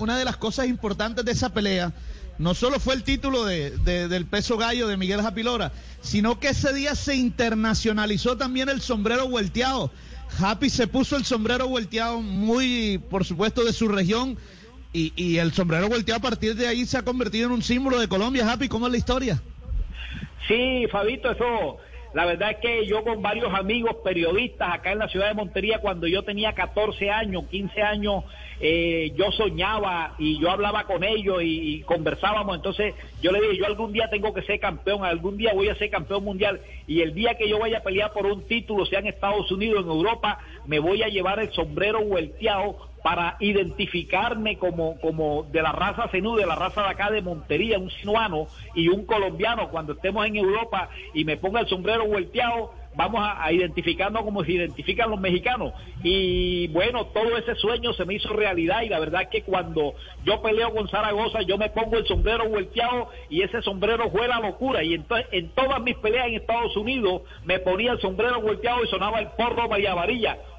Una de las cosas importantes de esa pelea no solo fue el título de, de, del peso gallo de Miguel Japilora, sino que ese día se internacionalizó también el sombrero vuelteado. Happy se puso el sombrero volteado muy, por supuesto, de su región. Y, y, el sombrero volteado a partir de ahí se ha convertido en un símbolo de Colombia. Happy, ¿cómo es la historia? Sí, Fabito, eso la verdad es que yo con varios amigos periodistas acá en la ciudad de Montería, cuando yo tenía 14 años, 15 años, eh, yo soñaba y yo hablaba con ellos y, conversábamos. Entonces yo le dije, yo algún día tengo que ser campeón, algún día voy a ser campeón mundial y el día que yo vaya a pelear por un título, sea en Estados Unidos, en Europa, me voy a llevar el sombrero vuelteado para identificarme como, como de la raza Zenú, de la raza de acá de Montería, un sinuano y un colombiano, cuando estemos en Europa y me ponga el sombrero volteado, vamos a, a, identificarnos como se identifican los mexicanos. Y bueno, todo ese sueño se me hizo realidad y la verdad es que cuando yo peleo con Zaragoza, yo me pongo el sombrero volteado y ese sombrero fue la locura. Y entonces en todas mis peleas en Estados Unidos me ponía el sombrero volteado y sonaba el porro María Varilla.